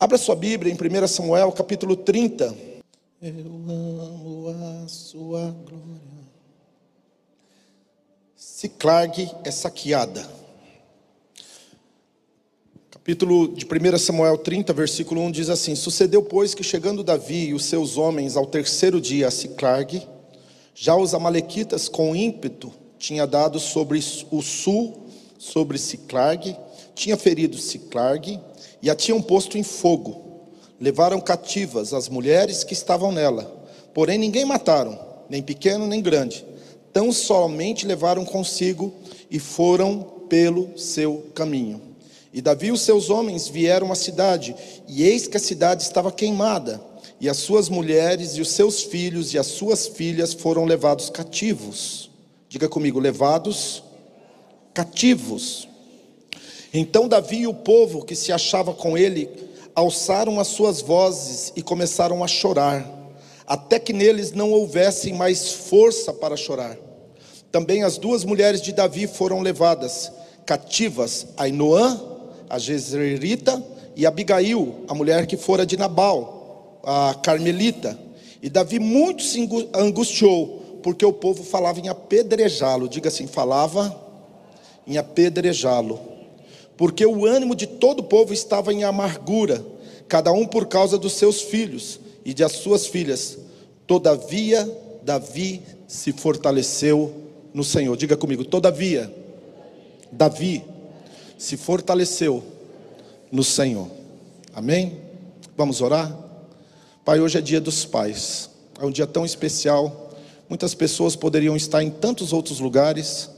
Abra sua Bíblia em 1 Samuel, capítulo 30. Eu amo a sua glória. Ciclargue é saqueada. Capítulo de 1 Samuel 30, versículo 1 diz assim: Sucedeu, pois, que chegando Davi e os seus homens ao terceiro dia a Ciclargue, já os amalequitas com ímpeto tinha dado sobre o sul, sobre Ciclargue, tinha ferido Ciclargue e a tinham posto em fogo. Levaram cativas as mulheres que estavam nela, porém ninguém mataram, nem pequeno nem grande. Tão somente levaram consigo e foram pelo seu caminho. E Davi e os seus homens vieram à cidade, e eis que a cidade estava queimada, e as suas mulheres e os seus filhos e as suas filhas foram levados cativos. Diga comigo, levados cativos. Então Davi e o povo que se achava com ele alçaram as suas vozes e começaram a chorar, até que neles não houvessem mais força para chorar. Também as duas mulheres de Davi foram levadas cativas, Ainoã, a Jezreelita, e Abigail, a mulher que fora de Nabal, a Carmelita. E Davi muito se angustiou, porque o povo falava em apedrejá-lo. Diga assim: falava em apedrejá-lo porque o ânimo de todo o povo estava em amargura, cada um por causa dos seus filhos e de as suas filhas. Todavia, Davi se fortaleceu no Senhor. Diga comigo, todavia, Davi se fortaleceu no Senhor. Amém? Vamos orar? Pai, hoje é dia dos pais, é um dia tão especial. Muitas pessoas poderiam estar em tantos outros lugares,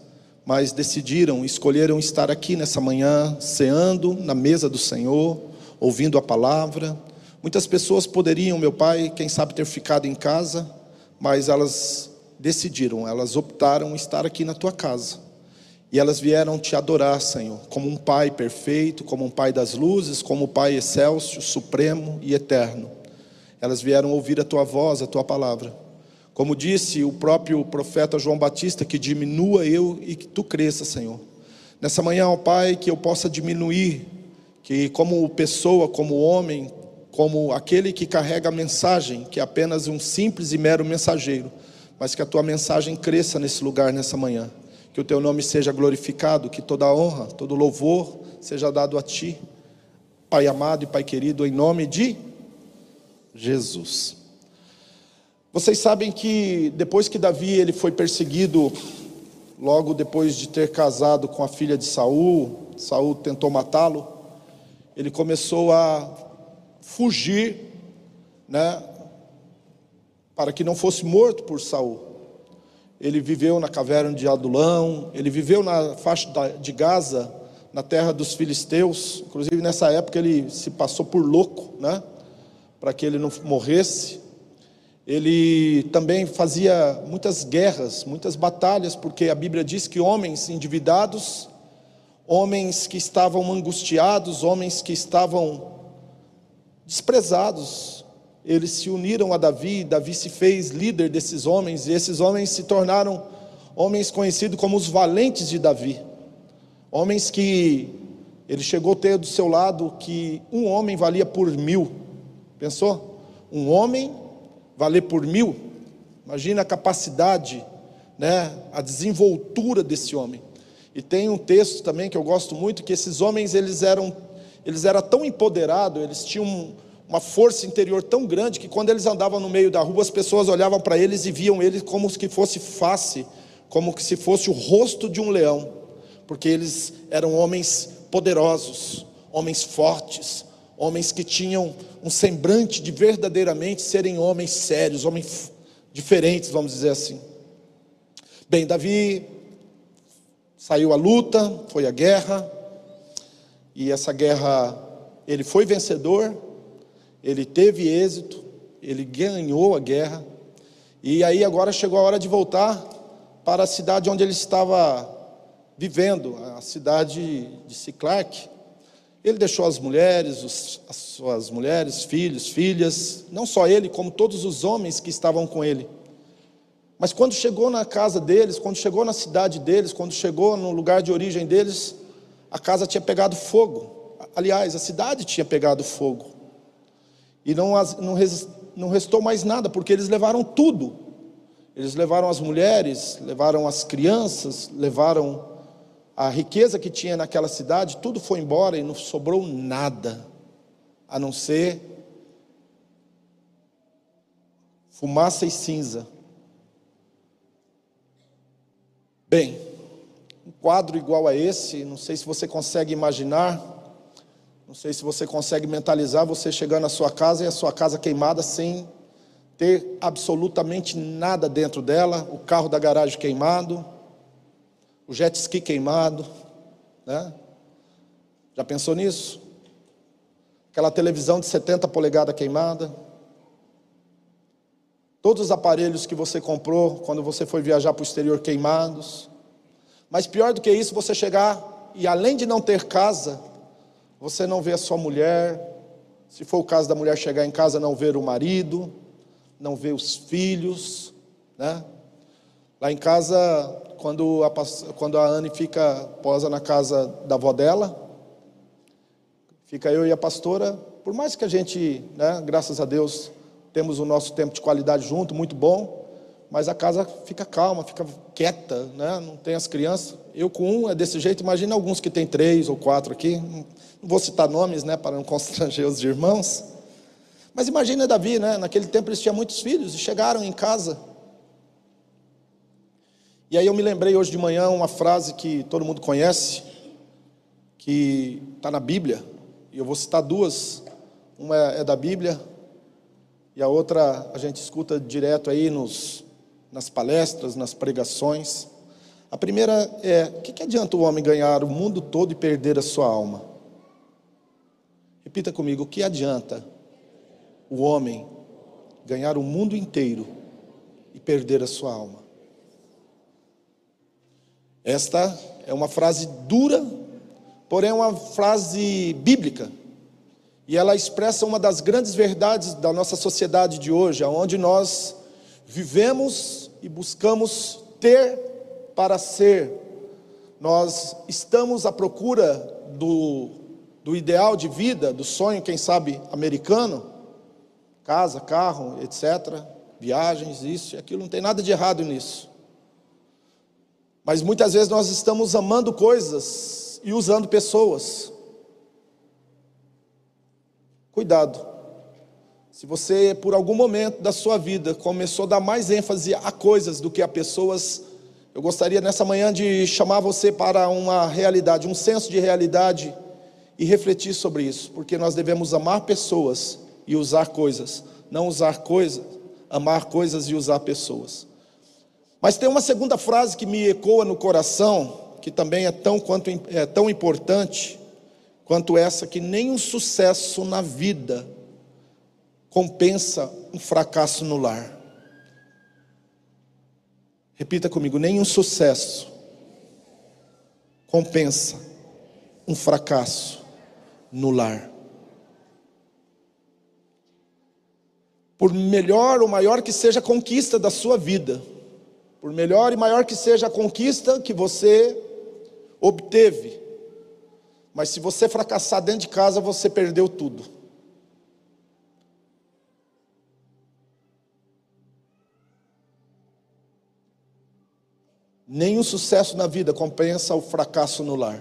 mas decidiram, escolheram estar aqui nessa manhã, ceando na mesa do Senhor, ouvindo a palavra. Muitas pessoas poderiam, meu pai, quem sabe ter ficado em casa, mas elas decidiram, elas optaram estar aqui na tua casa. E elas vieram te adorar, Senhor, como um Pai perfeito, como um Pai das luzes, como um Pai excelso, supremo e eterno. Elas vieram ouvir a tua voz, a tua palavra. Como disse o próprio profeta João Batista, que diminua eu e que tu cresça, Senhor. Nessa manhã, ó Pai, que eu possa diminuir, que como pessoa, como homem, como aquele que carrega a mensagem, que é apenas um simples e mero mensageiro, mas que a tua mensagem cresça nesse lugar nessa manhã. Que o teu nome seja glorificado, que toda honra, todo louvor seja dado a ti, Pai amado e Pai querido, em nome de Jesus. Vocês sabem que depois que Davi ele foi perseguido, logo depois de ter casado com a filha de Saul, Saul tentou matá-lo, ele começou a fugir, né, para que não fosse morto por Saul. Ele viveu na caverna de Adulão, ele viveu na faixa de Gaza, na terra dos filisteus. Inclusive nessa época ele se passou por louco, né, para que ele não morresse ele também fazia muitas guerras, muitas batalhas, porque a Bíblia diz que homens endividados, homens que estavam angustiados, homens que estavam desprezados, eles se uniram a Davi, Davi se fez líder desses homens, e esses homens se tornaram homens conhecidos como os valentes de Davi, homens que ele chegou a ter do seu lado que um homem valia por mil, pensou? Um homem valer por mil. Imagina a capacidade, né, a desenvoltura desse homem. E tem um texto também que eu gosto muito que esses homens eles eram eles eram tão empoderados, eles tinham uma força interior tão grande que quando eles andavam no meio da rua as pessoas olhavam para eles e viam eles como se fosse face, como se fosse o rosto de um leão, porque eles eram homens poderosos, homens fortes, homens que tinham um semblante de verdadeiramente serem homens sérios, homens diferentes, vamos dizer assim. Bem, Davi saiu à luta, foi à guerra, e essa guerra ele foi vencedor, ele teve êxito, ele ganhou a guerra, e aí agora chegou a hora de voltar para a cidade onde ele estava vivendo, a cidade de Ciclac. Ele deixou as mulheres, os, as suas mulheres, filhos, filhas, não só ele, como todos os homens que estavam com ele. Mas quando chegou na casa deles, quando chegou na cidade deles, quando chegou no lugar de origem deles, a casa tinha pegado fogo. Aliás, a cidade tinha pegado fogo. E não, não, não restou mais nada, porque eles levaram tudo. Eles levaram as mulheres, levaram as crianças, levaram a riqueza que tinha naquela cidade, tudo foi embora e não sobrou nada, a não ser fumaça e cinza. Bem, um quadro igual a esse, não sei se você consegue imaginar, não sei se você consegue mentalizar você chegando à sua casa e a sua casa queimada sem ter absolutamente nada dentro dela, o carro da garagem queimado, o jet ski queimado, né? Já pensou nisso? Aquela televisão de 70 polegadas queimada. Todos os aparelhos que você comprou quando você foi viajar para o exterior queimados. Mas pior do que isso, você chegar e além de não ter casa, você não vê a sua mulher. Se for o caso da mulher chegar em casa, não ver o marido, não ver os filhos, né? Lá em casa, quando a, quando a Anne fica posa na casa da avó dela, fica eu e a pastora, por mais que a gente, né, graças a Deus, temos o nosso tempo de qualidade junto, muito bom, mas a casa fica calma, fica quieta, né? não tem as crianças. Eu com um é desse jeito, imagina alguns que tem três ou quatro aqui, não vou citar nomes, né, para não constranger os irmãos. Mas imagina Davi, né? naquele tempo eles tinham muitos filhos e chegaram em casa. E aí eu me lembrei hoje de manhã uma frase que todo mundo conhece, que está na Bíblia, e eu vou citar duas. Uma é da Bíblia, e a outra a gente escuta direto aí nos, nas palestras, nas pregações. A primeira é: o que, que adianta o homem ganhar o mundo todo e perder a sua alma? Repita comigo: o que adianta o homem ganhar o mundo inteiro e perder a sua alma? Esta é uma frase dura, porém é uma frase bíblica. E ela expressa uma das grandes verdades da nossa sociedade de hoje, onde nós vivemos e buscamos ter para ser. Nós estamos à procura do, do ideal de vida, do sonho, quem sabe, americano, casa, carro, etc., viagens, isso e aquilo, não tem nada de errado nisso. Mas muitas vezes nós estamos amando coisas e usando pessoas. Cuidado. Se você, por algum momento da sua vida, começou a dar mais ênfase a coisas do que a pessoas, eu gostaria nessa manhã de chamar você para uma realidade, um senso de realidade e refletir sobre isso, porque nós devemos amar pessoas e usar coisas, não usar coisas, amar coisas e usar pessoas. Mas tem uma segunda frase que me ecoa no coração, que também é tão, quanto, é tão importante, quanto essa que nenhum sucesso na vida compensa um fracasso no lar. Repita comigo: nenhum sucesso compensa um fracasso no lar. Por melhor ou maior que seja a conquista da sua vida, por melhor e maior que seja a conquista que você obteve, mas se você fracassar dentro de casa, você perdeu tudo. Nenhum sucesso na vida compensa o fracasso no lar.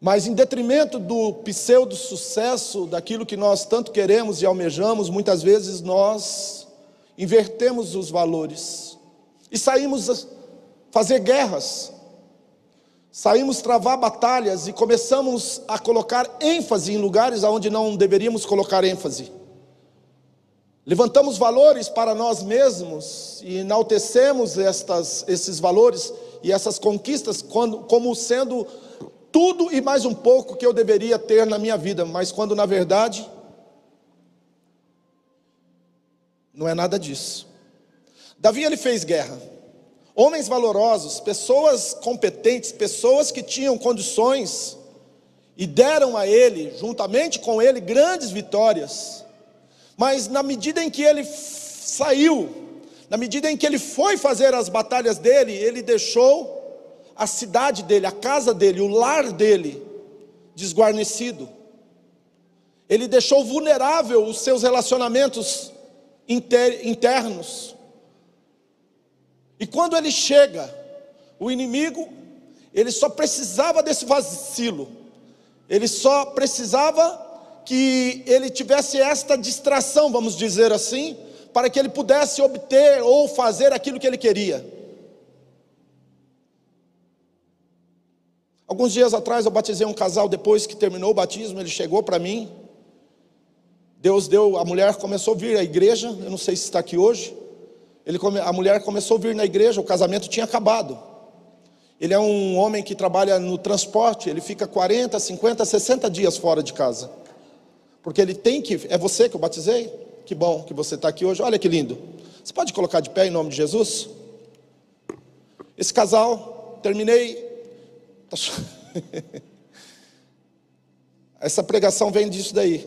Mas em detrimento do pseudo sucesso, daquilo que nós tanto queremos e almejamos, muitas vezes nós invertemos os valores e saímos fazer guerras Saímos travar batalhas e começamos a colocar ênfase em lugares onde não deveríamos colocar ênfase. Levantamos valores para nós mesmos e enaltecemos estas, esses valores e essas conquistas quando, como sendo tudo e mais um pouco que eu deveria ter na minha vida, mas quando na verdade não é nada disso. Davi ele fez guerra. Homens valorosos, pessoas competentes, pessoas que tinham condições e deram a ele, juntamente com ele, grandes vitórias. Mas na medida em que ele saiu, na medida em que ele foi fazer as batalhas dele, ele deixou a cidade dele, a casa dele, o lar dele desguarnecido. ele deixou vulnerável os seus relacionamentos inter, internos. E quando ele chega, o inimigo, ele só precisava desse vacilo, ele só precisava que ele tivesse esta distração, vamos dizer assim, para que ele pudesse obter ou fazer aquilo que ele queria. Alguns dias atrás eu batizei um casal, depois que terminou o batismo, ele chegou para mim. Deus deu, a mulher começou a vir à igreja, eu não sei se está aqui hoje. Ele, a mulher começou a vir na igreja, o casamento tinha acabado. Ele é um homem que trabalha no transporte, ele fica 40, 50, 60 dias fora de casa. Porque ele tem que. É você que eu batizei? Que bom que você está aqui hoje. Olha que lindo. Você pode colocar de pé em nome de Jesus? Esse casal, terminei. Tá Essa pregação vem disso daí.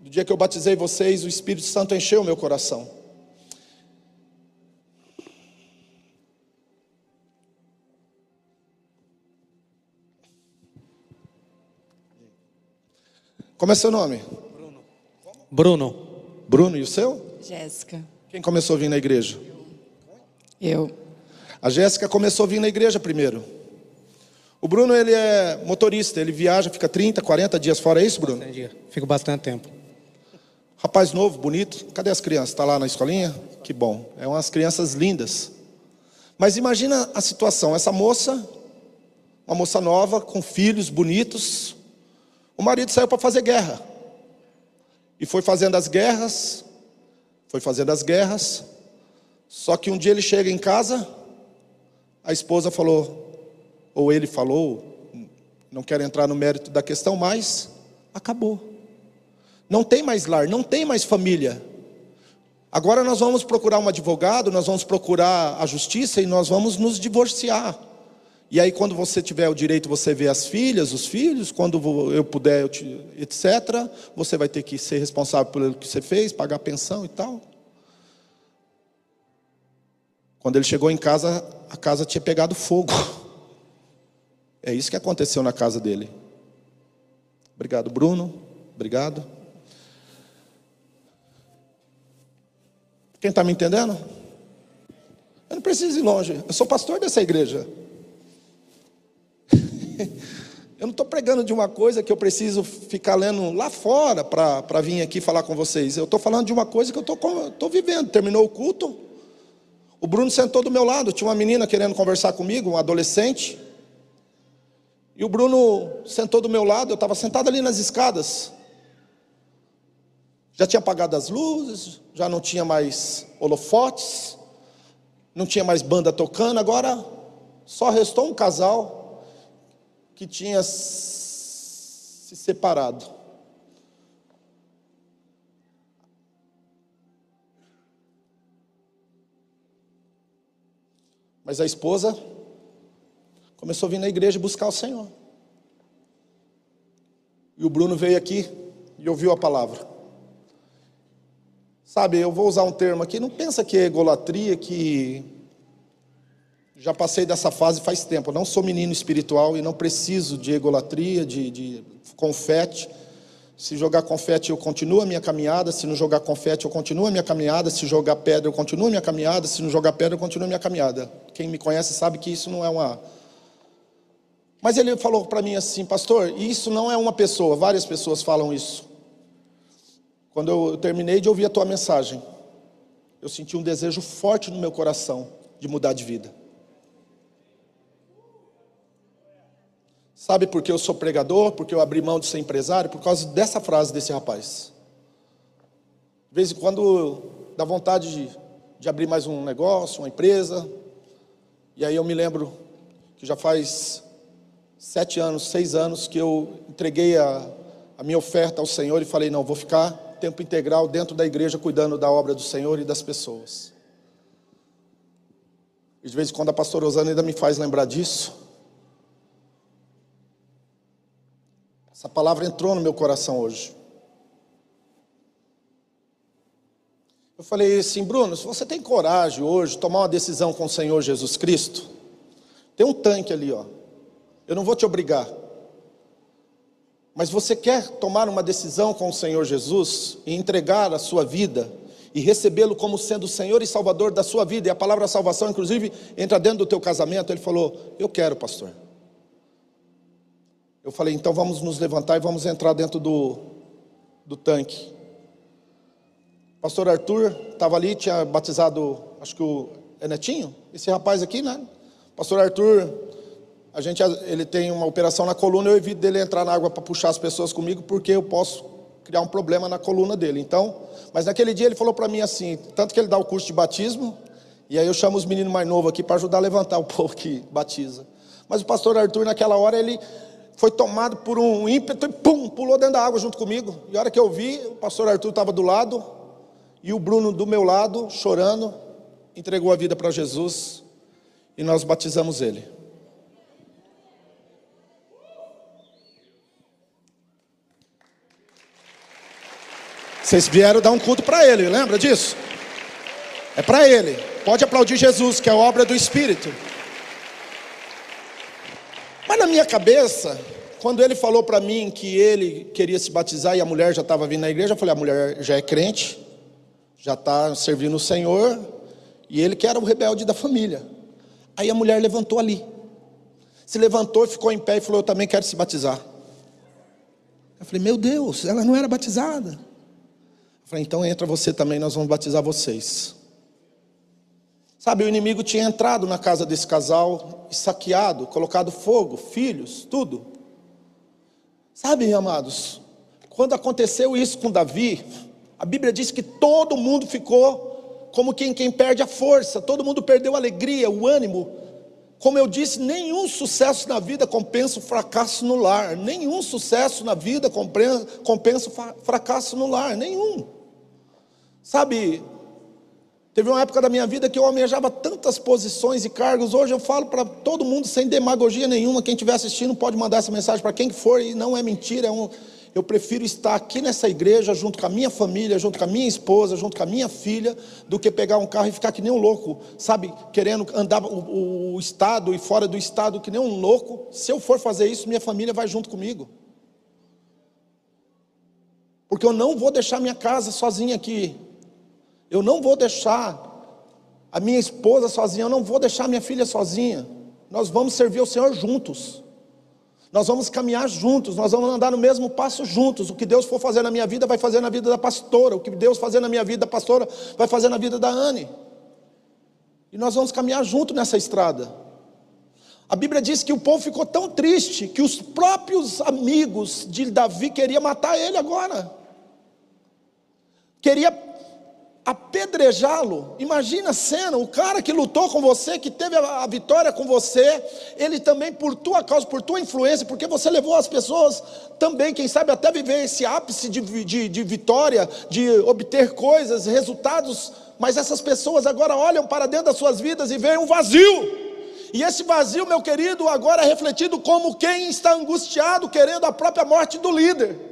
Do dia que eu batizei vocês, o Espírito Santo encheu o meu coração. Como é seu nome? Bruno. Bruno. Bruno, e o seu? Jéssica. Quem começou a vir na igreja? Eu. A Jéssica começou a vir na igreja primeiro. O Bruno, ele é motorista, ele viaja, fica 30, 40 dias fora, é isso, Bruno? Entendi. Fico bastante tempo. Rapaz novo, bonito. Cadê as crianças? Está lá na escolinha? Que bom. É umas crianças lindas. Mas imagina a situação, essa moça, uma moça nova, com filhos bonitos, o marido saiu para fazer guerra. E foi fazendo as guerras, foi fazendo as guerras. Só que um dia ele chega em casa, a esposa falou, ou ele falou, não quero entrar no mérito da questão, mas acabou. Não tem mais lar, não tem mais família. Agora nós vamos procurar um advogado, nós vamos procurar a justiça e nós vamos nos divorciar. E aí, quando você tiver o direito, você vê as filhas, os filhos, quando eu puder, eu te, etc., você vai ter que ser responsável pelo que você fez, pagar pensão e tal. Quando ele chegou em casa, a casa tinha pegado fogo. É isso que aconteceu na casa dele. Obrigado, Bruno. Obrigado. Quem está me entendendo? Eu não preciso ir longe. Eu sou pastor dessa igreja. Eu não estou pregando de uma coisa que eu preciso ficar lendo lá fora para vir aqui falar com vocês. Eu estou falando de uma coisa que eu estou vivendo. Terminou o culto, o Bruno sentou do meu lado. Tinha uma menina querendo conversar comigo, um adolescente. E o Bruno sentou do meu lado. Eu estava sentado ali nas escadas. Já tinha apagado as luzes, já não tinha mais holofotes, não tinha mais banda tocando. Agora só restou um casal que tinha se separado. Mas a esposa começou a vir na igreja buscar o Senhor. E o Bruno veio aqui e ouviu a palavra. Sabe, eu vou usar um termo aqui, não pensa que é egolatria, que já passei dessa fase faz tempo. Eu não sou menino espiritual e não preciso de egolatria, de, de confete. Se jogar confete, eu continuo a minha caminhada. Se não jogar confete, eu continuo a minha caminhada. Se jogar pedra, eu continuo a minha caminhada. Se não jogar pedra, eu continuo a minha caminhada. Quem me conhece sabe que isso não é uma. Mas ele falou para mim assim, pastor, isso não é uma pessoa, várias pessoas falam isso. Quando eu terminei de ouvir a tua mensagem, eu senti um desejo forte no meu coração de mudar de vida. Sabe por que eu sou pregador? Porque eu abri mão de ser empresário? Por causa dessa frase desse rapaz. De vez em quando dá vontade de, de abrir mais um negócio, uma empresa. E aí eu me lembro que já faz sete anos, seis anos que eu entreguei a, a minha oferta ao Senhor e falei: não, vou ficar tempo integral dentro da igreja cuidando da obra do Senhor e das pessoas. E de vez em quando a pastora Rosana ainda me faz lembrar disso. Essa palavra entrou no meu coração hoje. Eu falei assim, Bruno, se você tem coragem hoje de tomar uma decisão com o Senhor Jesus Cristo, tem um tanque ali, ó. Eu não vou te obrigar. Mas você quer tomar uma decisão com o Senhor Jesus e entregar a sua vida e recebê-lo como sendo o Senhor e Salvador da sua vida, e a palavra salvação, inclusive, entra dentro do teu casamento. Ele falou: Eu quero, pastor. Eu falei: Então vamos nos levantar e vamos entrar dentro do, do tanque. Pastor Arthur estava ali, tinha batizado, acho que o é Netinho, esse rapaz aqui, né? Pastor Arthur a gente, ele tem uma operação na coluna, eu evito dele entrar na água para puxar as pessoas comigo, porque eu posso criar um problema na coluna dele. Então, mas naquele dia ele falou para mim assim, tanto que ele dá o curso de batismo, e aí eu chamo os meninos mais novos aqui para ajudar a levantar o povo que batiza. Mas o pastor Arthur, naquela hora, ele foi tomado por um ímpeto e pum, pulou dentro da água junto comigo. E a hora que eu vi, o pastor Arthur estava do lado, e o Bruno do meu lado, chorando, entregou a vida para Jesus, e nós batizamos ele. Vocês vieram dar um culto para ele, lembra disso? É para ele. Pode aplaudir Jesus, que é obra do Espírito. Na minha cabeça, quando ele falou para mim que ele queria se batizar e a mulher já estava vindo na igreja, eu falei: a mulher já é crente, já está servindo o Senhor, e ele que era o rebelde da família. Aí a mulher levantou ali, se levantou, ficou em pé e falou: Eu também quero se batizar. Eu falei: Meu Deus, ela não era batizada. Falei, então entra você também, nós vamos batizar vocês. Sabe, o inimigo tinha entrado na casa desse casal, saqueado, colocado fogo, filhos, tudo. Sabe, amados, quando aconteceu isso com Davi, a Bíblia diz que todo mundo ficou como quem, quem perde a força, todo mundo perdeu a alegria, o ânimo. Como eu disse, nenhum sucesso na vida compensa o fracasso no lar, nenhum sucesso na vida compensa o fracasso no lar, nenhum. Sabe, teve uma época da minha vida que eu almejava tantas posições e cargos. Hoje eu falo para todo mundo sem demagogia nenhuma. Quem estiver assistindo pode mandar essa mensagem para quem for e não é mentira. É um, eu prefiro estar aqui nessa igreja junto com a minha família, junto com a minha esposa, junto com a minha filha, do que pegar um carro e ficar que nem um louco, sabe, querendo andar o, o estado e fora do estado que nem um louco. Se eu for fazer isso, minha família vai junto comigo. Porque eu não vou deixar minha casa sozinha aqui. Eu não vou deixar a minha esposa sozinha, eu não vou deixar minha filha sozinha. Nós vamos servir o Senhor juntos. Nós vamos caminhar juntos, nós vamos andar no mesmo passo juntos. O que Deus for fazer na minha vida, vai fazer na vida da pastora. O que Deus fazer na minha vida, da pastora, vai fazer na vida da Anne. E nós vamos caminhar junto nessa estrada. A Bíblia diz que o povo ficou tão triste que os próprios amigos de Davi queriam matar ele agora. Queria apedrejá-lo. Imagina a cena, o cara que lutou com você, que teve a, vitória com você, ele também por tua causa, por tua influência, porque você levou as pessoas também, quem sabe até viver esse ápice de, de, de vitória, de obter coisas, resultados, mas essas pessoas agora olham para dentro das suas vidas e veem um vazio. E esse vazio, meu querido, agora é refletido como quem está angustiado, querendo a própria morte do líder.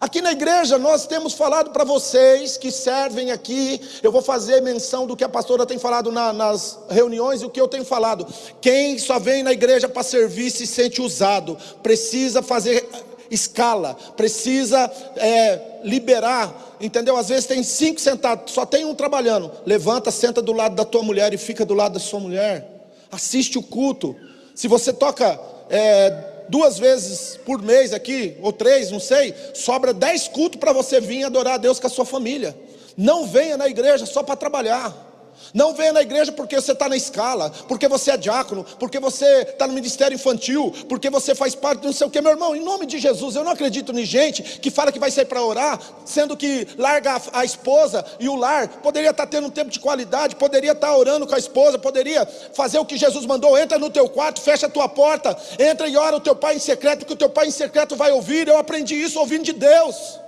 Aqui na igreja nós temos falado para vocês que servem aqui, eu vou fazer menção do que a pastora tem falado na, nas reuniões e o que eu tenho falado. Quem só vem na igreja para servir se sente usado, precisa fazer escala, precisa é, liberar, entendeu? Às vezes tem cinco sentados, só tem um trabalhando. Levanta, senta do lado da tua mulher e fica do lado da sua mulher. Assiste o culto. Se você toca é, duas vezes por mês aqui, ou três, não sei, sobra dez cultos para você vir adorar a Deus com a sua família. Não venha na igreja só para trabalhar. Não venha na igreja porque você está na escala, porque você é diácono, porque você está no ministério infantil, porque você faz parte de não sei o que, meu irmão. Em nome de Jesus, eu não acredito em gente que fala que vai sair para orar, sendo que larga a, esposa e o lar. Poderia estar tá tendo um tempo de qualidade, poderia estar tá orando com a esposa, poderia fazer o que Jesus mandou. Entra no teu quarto, fecha a tua porta, entra e ora o teu pai em secreto, que o teu pai em secreto vai ouvir. Eu aprendi isso ouvindo de Deus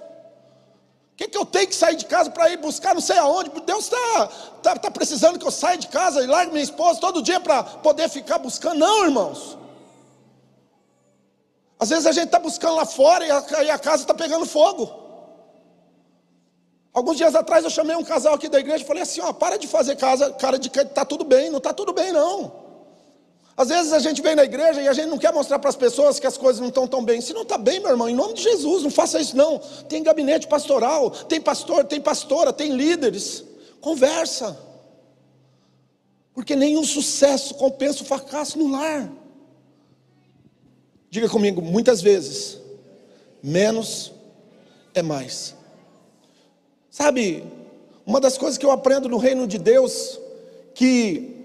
que, que eu tenho que sair de casa para ir buscar não sei aonde? Deus está tá, tá precisando que eu saia de casa e largue minha esposa todo dia para poder ficar buscando. Não, irmãos. Às vezes a gente está buscando lá fora e a, e a casa está pegando fogo. Alguns dias atrás eu chamei um casal aqui da igreja e falei assim: ó, para de fazer casa, cara de que está tudo bem, não está tudo bem não. Às vezes a gente vem na igreja e a gente não quer mostrar para as pessoas que as coisas não estão tão bem. Se não está bem, meu irmão, em nome de Jesus, não faça isso não. Tem gabinete pastoral, tem pastor, tem pastora, tem líderes. Conversa. Porque nenhum sucesso compensa o fracasso no lar. Diga comigo, muitas vezes, menos é mais. Sabe, uma das coisas que eu aprendo no reino de Deus, que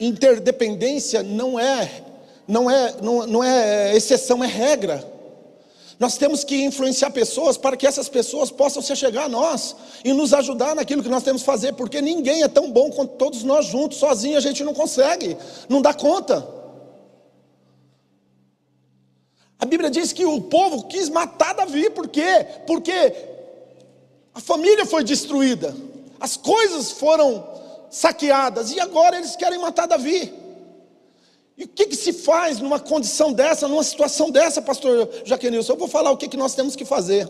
interdependência não é, não é, não, não é exceção, é regra. Nós temos que influenciar pessoas para que essas pessoas possam se chegar a nós e nos ajudar naquilo que nós temos que fazer, porque ninguém é tão bom quanto todos nós juntos, sozinho a gente não consegue, não dá conta. A Bíblia diz que o povo quis matar Davi, por quê? Porque a família foi destruída, as coisas foram saqueadas, e agora eles querem matar Davi. E o que, que se faz numa condição dessa, numa situação dessa, pastor Jaquenilson? Eu vou falar o que, que nós temos que fazer.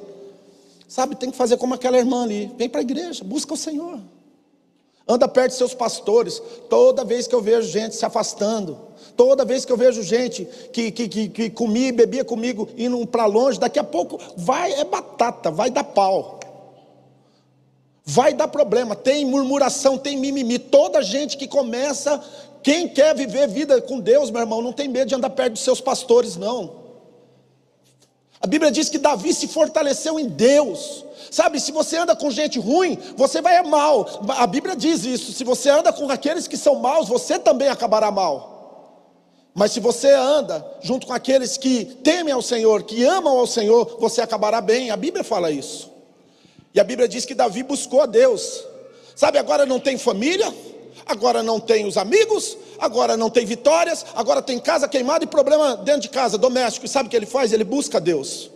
Sabe, tem que fazer como aquela irmã ali. Vem para a igreja, busca o Senhor. Anda perto de seus pastores. Toda vez que eu vejo gente se afastando, toda vez que eu vejo gente que, que, que, que comia e bebia comigo indo para longe, daqui a pouco vai, é batata, vai dar pau. Vai dar problema, tem murmuração, tem mimimi. Toda gente que começa, quem quer viver vida com Deus, meu irmão, não tem medo de andar perto dos seus pastores, não. A Bíblia diz que Davi se fortaleceu em Deus. Sabe, se você anda com gente ruim, você vai é mal. A Bíblia diz isso. Se você anda com aqueles que são maus, você também acabará mal. Mas se você anda junto com aqueles que temem ao Senhor, que amam ao Senhor, você acabará bem. A Bíblia fala isso. E a Bíblia diz que Davi buscou a Deus. Sabe, agora não tem família, agora não tem os amigos, agora não tem vitórias, agora tem casa queimada e problema dentro de casa, doméstico. E sabe o que ele faz? Ele busca Deus.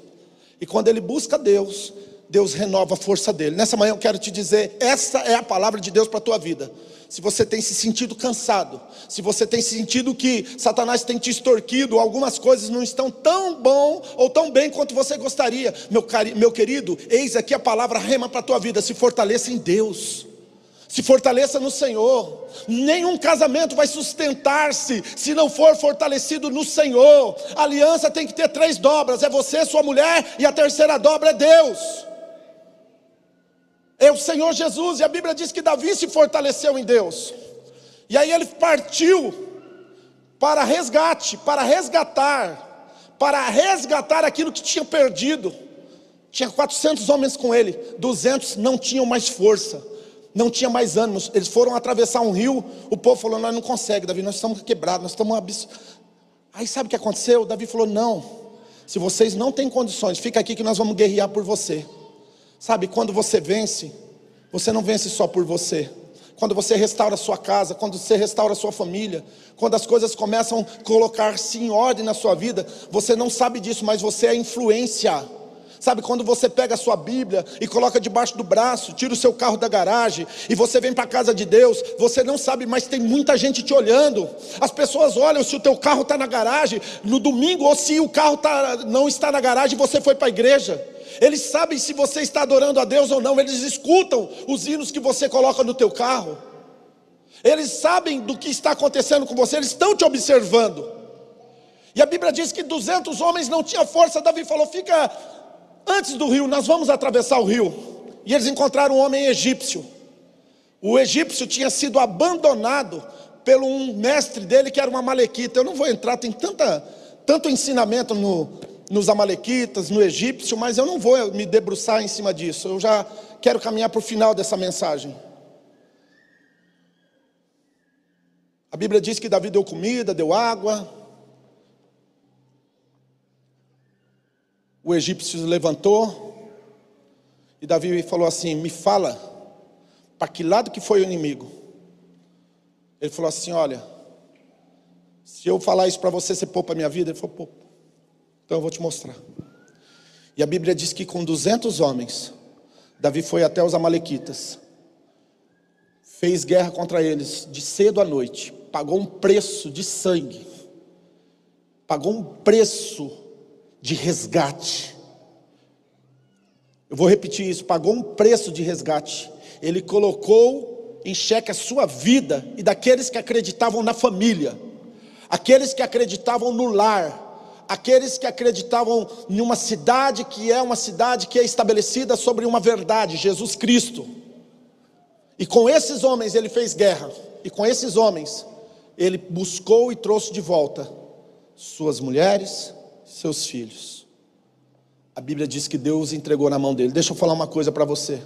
E quando ele busca Deus, Deus renova a força dele. Nessa manhã eu quero te dizer, essa é a palavra de Deus para a tua vida se você tem se sentido cansado, se você tem sentido que Satanás tem te extorquido, algumas coisas não estão tão bom ou tão bem quanto você gostaria, meu, cari, meu querido, eis aqui a palavra rema para a tua vida, se fortaleça em Deus. Se fortaleça no Senhor. Nenhum casamento vai sustentar-se se não for fortalecido no Senhor. A aliança tem que ter três dobras: é você, sua mulher, e a terceira dobra é Deus é o Senhor Jesus, e a Bíblia diz que Davi se fortaleceu em Deus, e aí ele partiu para resgate, para resgatar, para resgatar aquilo que tinha perdido. Tinha 400 homens com ele, 200 não tinham mais força, não tinha mais ânimos. Eles foram atravessar um rio, o povo falou: Nós não conseguimos, Davi, nós estamos quebrados, nós estamos abis... Aí sabe o que aconteceu? Davi falou: Não, se vocês não têm condições, fica aqui que nós vamos guerrear por você. Sabe, quando você vence, você não vence só por você. Quando você restaura sua casa, quando você restaura sua família, quando as coisas começam a colocar-se em ordem na sua vida, você não sabe disso, mas você é influência. Sabe quando você pega a sua Bíblia e coloca debaixo do braço, tira o seu carro da garagem e você vem para a casa de Deus, você não sabe, mas tem muita gente te olhando. As pessoas olham se o teu carro está na garagem no domingo ou se o carro tá, não está na garagem e você foi para a igreja. Eles sabem se você está adorando a Deus ou não, eles escutam os hinos que você coloca no teu carro. Eles sabem do que está acontecendo com você, eles estão te observando. E a Bíblia diz que 200 homens não tinham força. Davi falou: "Fica antes do rio, nós vamos atravessar o rio". E eles encontraram um homem egípcio. O egípcio tinha sido abandonado pelo um mestre dele que era uma malequita. Eu não vou entrar, tem tanta tanto ensinamento no nos Amalequitas, no egípcio, mas eu não vou me debruçar em cima disso. Eu já quero caminhar para o final dessa mensagem. A Bíblia diz que Davi deu comida, deu água. O egípcio se levantou e Davi falou assim: Me fala, para que lado que foi o inimigo? Ele falou assim: Olha, se eu falar isso para você, você poupa a minha vida? Ele falou: Poupa. Então eu vou te mostrar. E a Bíblia diz que com 200 homens, Davi foi até os Amalequitas, fez guerra contra eles de cedo à noite, pagou um preço de sangue, pagou um preço de resgate. Eu vou repetir isso: pagou um preço de resgate. Ele colocou em xeque a sua vida e daqueles que acreditavam na família. aqueles que acreditavam no lar, aqueles que acreditavam em uma cidade que é uma cidade que é estabelecida sobre uma verdade, Jesus Cristo. E com esses homens ele fez guerra, e com esses homens ele buscou e trouxe de volta suas mulheres, seus filhos. A Bíblia diz que Deus entregou na mão dele. Deixa eu falar uma coisa para você.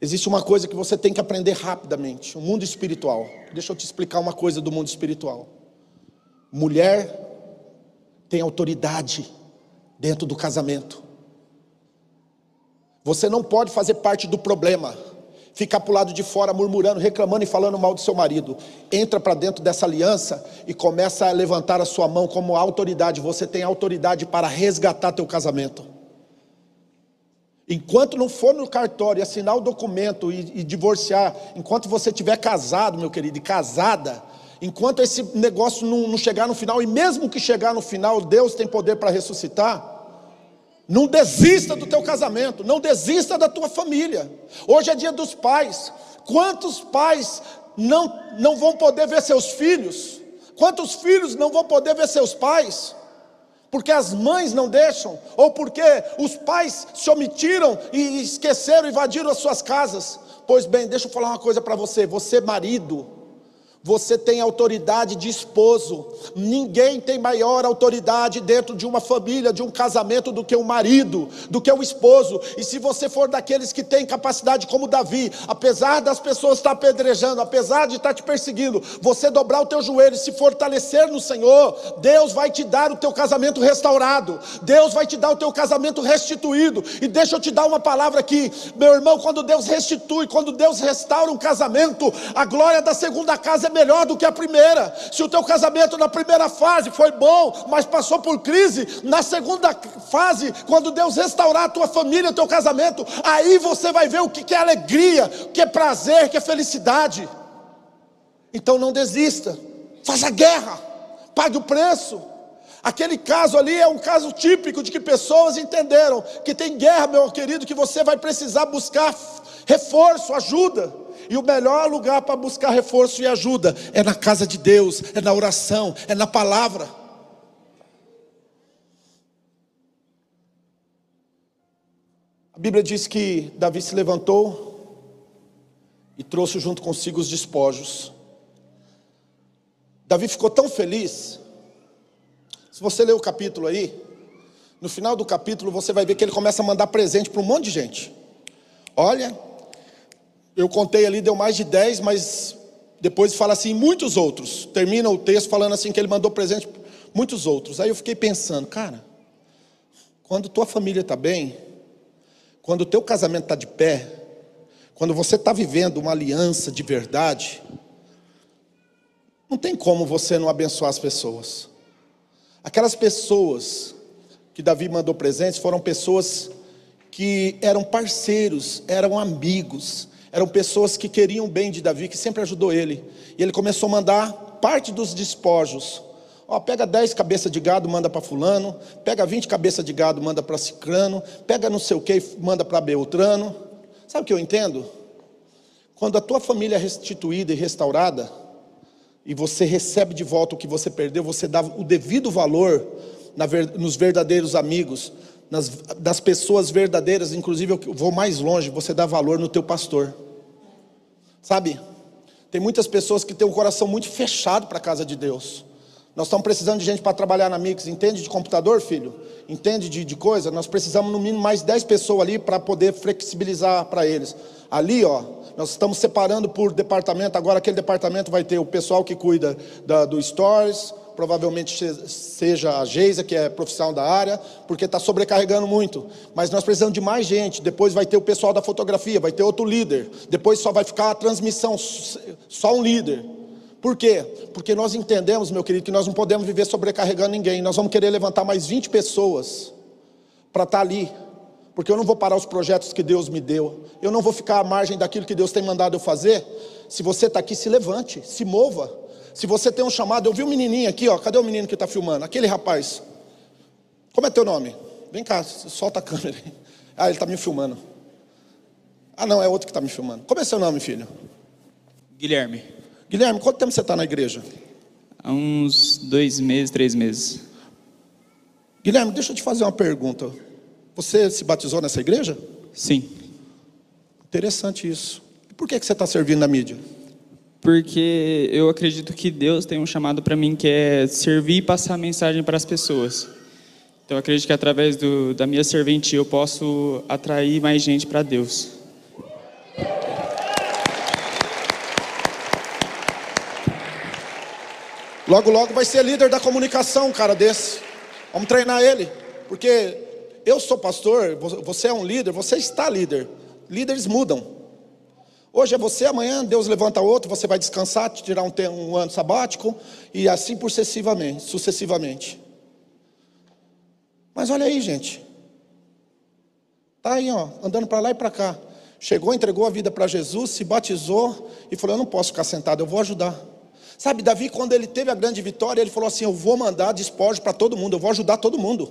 Existe uma coisa que você tem que aprender rapidamente: o mundo espiritual. Deixa eu te explicar uma coisa do mundo espiritual. Mulher tem autoridade dentro do casamento. Você não pode fazer parte do problema ficar para o lado de fora murmurando, reclamando e falando mal do seu marido. Entra para dentro dessa aliança e começa a levantar a sua mão como autoridade. Você tem autoridade para resgatar teu casamento. Enquanto não for no cartório assinar o documento e, e divorciar, enquanto você estiver casado, meu querido, e casada, enquanto esse negócio não, não chegar no final, e mesmo que chegar no final, Deus tem poder para ressuscitar, não desista do teu casamento, não desista da tua família. Hoje é dia dos pais. Quantos pais não, não vão poder ver seus filhos? Quantos filhos não vão poder ver seus pais? Porque as mães não deixam, ou porque os pais se omitiram e esqueceram, invadiram as suas casas. Pois bem, deixa eu falar uma coisa para você, você marido, você tem autoridade de esposo. Ninguém tem maior autoridade dentro de uma família, de um casamento, do que o marido, do que o esposo. E se você for daqueles que têm capacidade como Davi, apesar das pessoas estar apedrejando, apesar de estar te perseguindo, você dobrar o teu joelho e se fortalecer no Senhor, Deus vai te dar o teu casamento restaurado. Deus vai te dar o teu casamento restituído. E deixa eu te dar uma palavra aqui, meu irmão, quando Deus restitui, quando Deus restaura um casamento, a glória da segunda casa é melhor do que a primeira. Se o teu casamento na primeira fase foi bom, mas passou por crise, na segunda fase, quando Deus restaurar a tua família, o teu casamento, aí você vai ver o que é alegria, o que é prazer, o que é felicidade. Então não desista, faça guerra, pague o preço. Aquele caso ali é um caso típico de que pessoas entenderam que tem guerra, meu querido, que você vai precisar buscar reforço, ajuda. E o melhor lugar para buscar reforço e ajuda é na casa de Deus, é na oração, é na palavra. A Bíblia diz que Davi se levantou e trouxe junto consigo os despojos. Davi ficou tão feliz. Se você ler o capítulo aí, no final do capítulo você vai ver que ele começa a mandar presente para um monte de gente. Olha, eu contei ali, deu mais de 10, mas depois fala assim, muitos outros. Termina o texto falando assim que ele mandou presente muitos outros. Aí eu fiquei pensando, cara, quando tua família está bem, quando o teu casamento está de pé, quando você está vivendo uma aliança de verdade, não tem como você não abençoar as pessoas. Aquelas pessoas que Davi mandou presentes foram pessoas que eram parceiros, eram amigos, eram pessoas que queriam o bem de Davi, que sempre ajudou ele. E ele começou a mandar parte dos despojos. Ó, pega 10 cabeças de gado, manda para fulano, pega 20 cabeças de gado, manda para cicrano, pega não sei o que, manda para beltrano. Sabe o que eu entendo? Quando a tua família é restituída e restaurada, e você recebe de volta o que você perdeu, você dá o devido valor nos verdadeiros amigos, nas, das pessoas verdadeiras, inclusive eu vou mais longe, você dá valor no teu pastor. Sabe? Tem muitas pessoas que têm um coração muito fechado para a casa de Deus. Nós estamos precisando de gente para trabalhar na Mix. Entende de computador, filho? Entende de, de coisa? Nós precisamos no mínimo mais 10 pessoas ali para poder flexibilizar para eles. Ali, ó, nós estamos separando por departamento. Agora aquele departamento vai ter o pessoal que cuida da, do Stories, provavelmente seja a Geisa, que é profissional da área, porque está sobrecarregando muito. Mas nós precisamos de mais gente. Depois vai ter o pessoal da fotografia, vai ter outro líder. Depois só vai ficar a transmissão, só um líder. Por quê? Porque nós entendemos, meu querido, que nós não podemos viver sobrecarregando ninguém. Nós vamos querer levantar mais 20 pessoas para estar tá ali. Porque eu não vou parar os projetos que Deus me deu. Eu não vou ficar à margem daquilo que Deus tem mandado eu fazer. Se você está aqui, se levante, se mova. Se você tem um chamado, eu vi um menininho aqui, ó. Cadê o menino que está filmando? Aquele rapaz. Como é teu nome? Vem cá, solta a câmera. Ah, ele está me filmando. Ah, não, é outro que está me filmando. Como é seu nome, filho? Guilherme. Guilherme, quanto tempo você está na igreja? Há uns dois meses, três meses. Guilherme, deixa eu te fazer uma pergunta. Você se batizou nessa igreja? Sim. Interessante isso. E por que que você está servindo na mídia? Porque eu acredito que Deus tem um chamado para mim que é servir e passar mensagem para as pessoas. Então eu acredito que através do, da minha serventia eu posso atrair mais gente para Deus. Logo, logo vai ser líder da comunicação, um cara desse. Vamos treinar ele. Porque eu sou pastor, vo- você é um líder, você está líder. Líderes mudam. Hoje é você, amanhã Deus levanta outro, você vai descansar, tirar um, um ano sabático e assim sucessivamente, sucessivamente. Mas olha aí, gente. Tá aí, ó, andando para lá e para cá. Chegou, entregou a vida para Jesus, se batizou e falou: "Eu não posso ficar sentado, eu vou ajudar". Sabe, Davi, quando ele teve a grande vitória, ele falou assim: "Eu vou mandar despojo para todo mundo, eu vou ajudar todo mundo".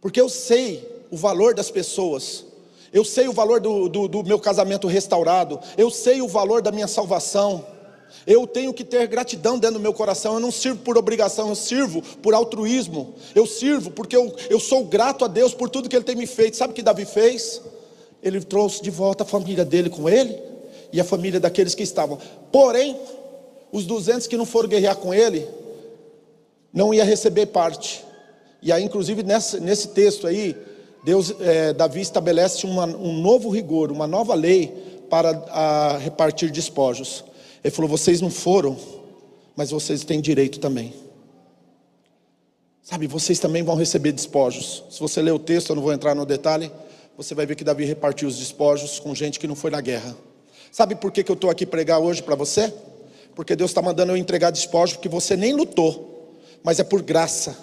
Porque eu sei o valor das pessoas. Eu sei o valor do, do, do meu casamento restaurado. Eu sei o valor da minha salvação. Eu tenho que ter gratidão dentro do meu coração. Eu não sirvo por obrigação, eu sirvo por altruísmo. Eu sirvo porque eu, eu sou grato a Deus por tudo que Ele tem me feito. Sabe o que Davi fez? Ele trouxe de volta a família dele com ele e a família daqueles que estavam. Porém, os 200 que não foram guerrear com ele, não ia receber parte. E aí, inclusive, nesse, nesse texto aí, Deus, eh, Davi estabelece uma- um novo rigor, uma nova lei para a, repartir despojos. Ele falou: vocês não foram, mas vocês têm direito também. Sabe, vocês também vão receber despojos. Se você ler o texto, eu não vou entrar no detalhe, você vai ver que Davi repartiu os despojos com gente que não foi na guerra. Sabe por que, que eu estou aqui pregar hoje para você? Porque Deus está mandando eu entregar despojos, porque você nem lutou, mas é por graça,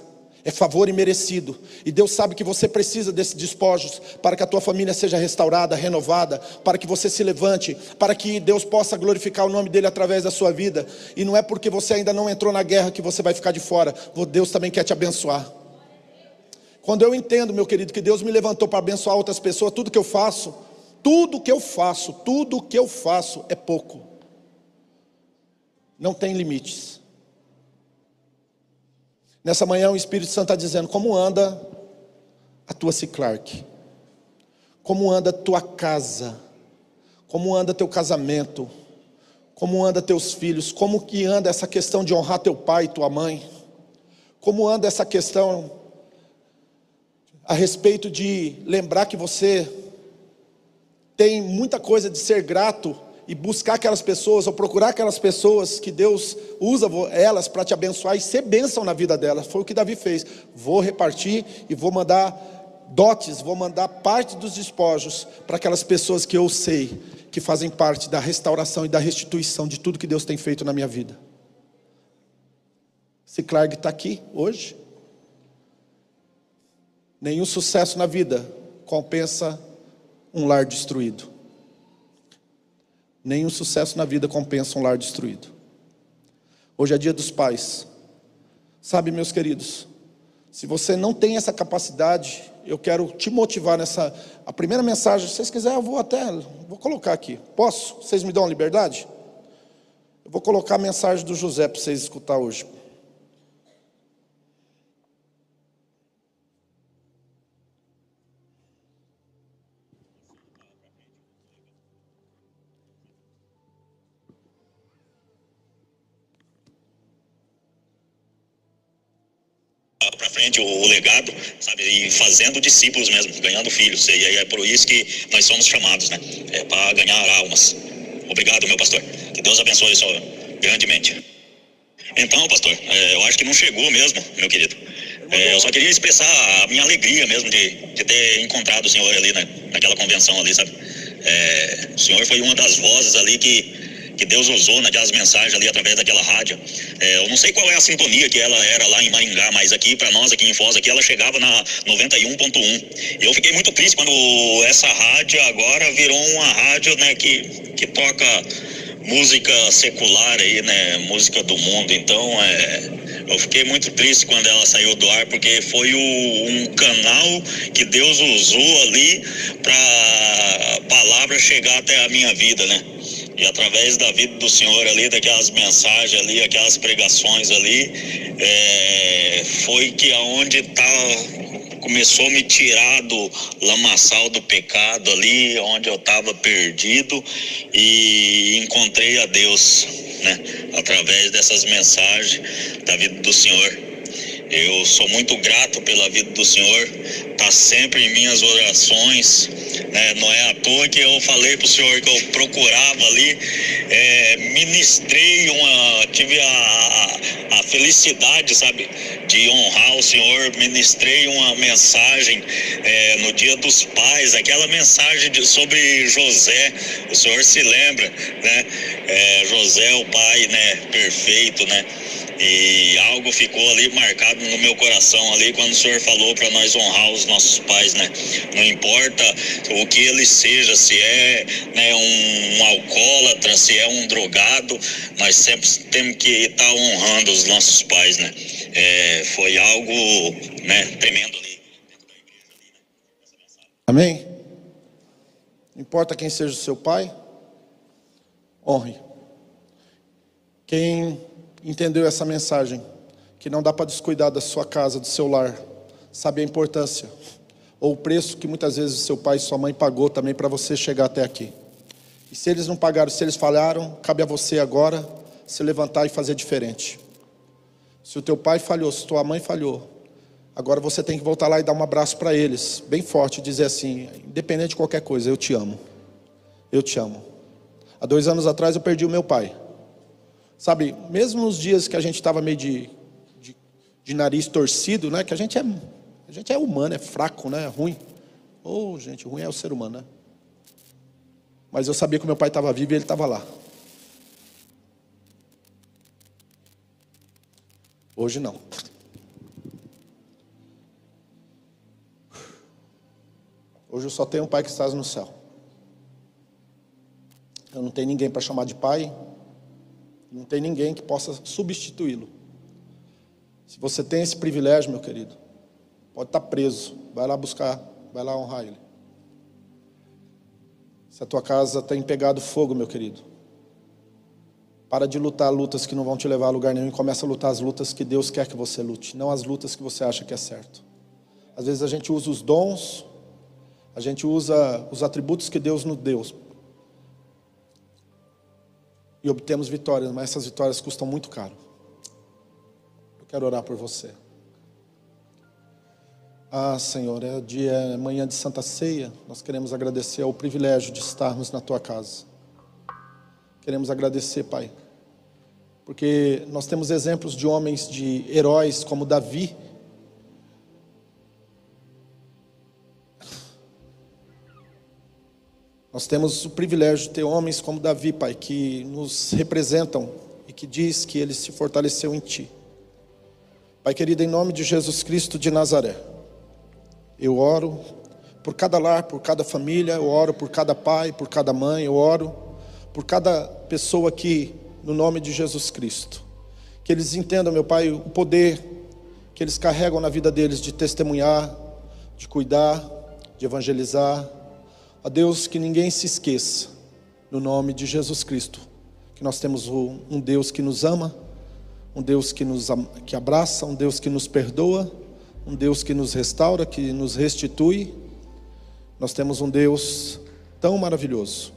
é favor e merecido. E Deus sabe que você precisa desses despojos para que a tua família seja restaurada, renovada, para que você se levante, para que Deus possa glorificar o nome dele através da sua vida. E não é porque você ainda não entrou na guerra que você vai ficar de fora. Deus também quer te abençoar. Quando eu entendo, meu querido, que Deus me levantou para abençoar outras pessoas, tudo que eu faço, tudo que eu faço, tudo que eu faço é pouco. Não tem limites. Nessa manhã o Espírito Santo está dizendo como anda a tua Ciclark, como anda a tua casa, como anda teu casamento, como anda teus filhos, como que anda essa questão de honrar teu pai e tua mãe, como anda essa questão a respeito de lembrar que você tem muita coisa de ser grato e buscar aquelas pessoas ou procurar aquelas pessoas que Deus usa elas para te abençoar e ser bênção na vida delas. Foi o que Davi fez. Vou repartir e vou mandar dotes, vou mandar parte dos despojos para aquelas pessoas que eu sei que fazem parte da restauração e da restituição de tudo que Deus tem feito na minha vida. Ciclarg está aqui hoje. Nenhum sucesso na vida compensa um lar destruído. Nenhum sucesso na vida compensa um lar destruído. Hoje é dia dos pais. Sabe, meus queridos, se você não tem essa capacidade, eu quero te motivar nessa. A primeira mensagem, se vocês quiserem, eu vou até. Vou colocar aqui. Posso? Vocês me dão a liberdade? Eu vou colocar a mensagem do José para vocês escutar hoje. Frente o, legado, sabe, e fazendo discípulos mesmo, ganhando filhos. E aí é por isso que nós somos chamados, né? É para ganhar almas. Obrigado, meu pastor. Que Deus abençoe o grandemente. Então, pastor, é, eu acho que não chegou mesmo, meu querido. É, eu só queria expressar a minha alegria mesmo de, de ter encontrado o senhor ali na, naquela convenção ali, sabe? É, o senhor foi uma das vozes ali que, que Deus usou naquelas mensagens ali através daquela rádio. É, eu não sei qual é a sintonia que ela era lá em Maringá, mas aqui para nós, aqui em Foz, aqui ela chegava na 91.1. Eu fiquei muito triste quando essa rádio agora virou uma rádio, né, que, que toca música secular aí, né, música do mundo. Então, é, eu fiquei muito triste quando ela saiu do ar, porque foi o, um canal que Deus usou ali para a palavra chegar até a minha vida, né? E através da vida do Senhor ali, daquelas mensagens ali, aquelas pregações ali, é, foi que aonde tá começou a me tirar do lamaçal do pecado ali, onde eu estava perdido e encontrei a Deus, né? Através dessas mensagens da vida do Senhor. Eu sou muito grato pela vida do Senhor, está sempre em minhas orações. Né? Não é à toa que eu falei para o Senhor que eu procurava ali, é, ministrei uma, tive a, a, a, felicidade, sabe, de honrar o Senhor, ministrei uma mensagem é, no Dia dos Pais, aquela mensagem de, sobre José. O Senhor se lembra, né? É, José, o pai, né? Perfeito, né? E algo ficou ali marcado no meu coração ali quando o Senhor falou para nós honrar os nossos pais, né? Não importa o que ele seja, se é né, um, um alcoólatra, se é um drogado, nós sempre temos que estar tá honrando os nossos pais, né? É, foi algo né, tremendo ali. Amém? Importa quem seja o seu pai, honre. Quem entendeu essa mensagem, que não dá para descuidar da sua casa, do seu lar, sabe a importância, ou o preço que muitas vezes seu pai e sua mãe pagou também para você chegar até aqui. E se eles não pagaram, se eles falharam, cabe a você agora se levantar e fazer diferente. Se o teu pai falhou, se tua mãe falhou, agora você tem que voltar lá e dar um abraço para eles, bem forte, dizer assim: independente de qualquer coisa, eu te amo. Eu te amo. Há dois anos atrás eu perdi o meu pai. Sabe, mesmo nos dias que a gente estava meio de, de, de, nariz torcido, né? Que a gente é, a gente é humano, é fraco, né? É ruim. Ou, oh, gente, ruim é o ser humano, né? Mas eu sabia que meu pai estava vivo e ele estava lá. Hoje não. Hoje eu só tenho um pai que está no céu. Eu não tenho ninguém para chamar de pai, não tem ninguém que possa substituí-lo. Se você tem esse privilégio, meu querido, pode estar preso. Vai lá buscar, vai lá honrar ele. Se a tua casa tem pegado fogo, meu querido, para de lutar lutas que não vão te levar a lugar nenhum e começa a lutar as lutas que Deus quer que você lute, não as lutas que você acha que é certo. Às vezes a gente usa os dons, a gente usa os atributos que Deus nos deu e obtemos vitórias, mas essas vitórias custam muito caro. Eu quero orar por você. Ah, Senhor, é dia, é manhã de Santa Ceia. Nós queremos agradecer ao privilégio de estarmos na tua casa. Queremos agradecer, Pai, porque nós temos exemplos de homens, de heróis como Davi, Nós temos o privilégio de ter homens como Davi, Pai, que nos representam e que diz que ele se fortaleceu em Ti. Pai querido, em nome de Jesus Cristo de Nazaré, eu oro por cada lar, por cada família, eu oro por cada pai, por cada mãe, eu oro por cada pessoa aqui, no nome de Jesus Cristo. Que eles entendam, meu Pai, o poder que eles carregam na vida deles de testemunhar, de cuidar, de evangelizar, a Deus, que ninguém se esqueça, no nome de Jesus Cristo, que nós temos um Deus que nos ama, um Deus que nos que abraça, um Deus que nos perdoa, um Deus que nos restaura, que nos restitui. Nós temos um Deus tão maravilhoso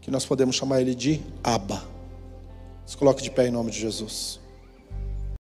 que nós podemos chamar ele de Abba. Se coloque de pé em nome de Jesus.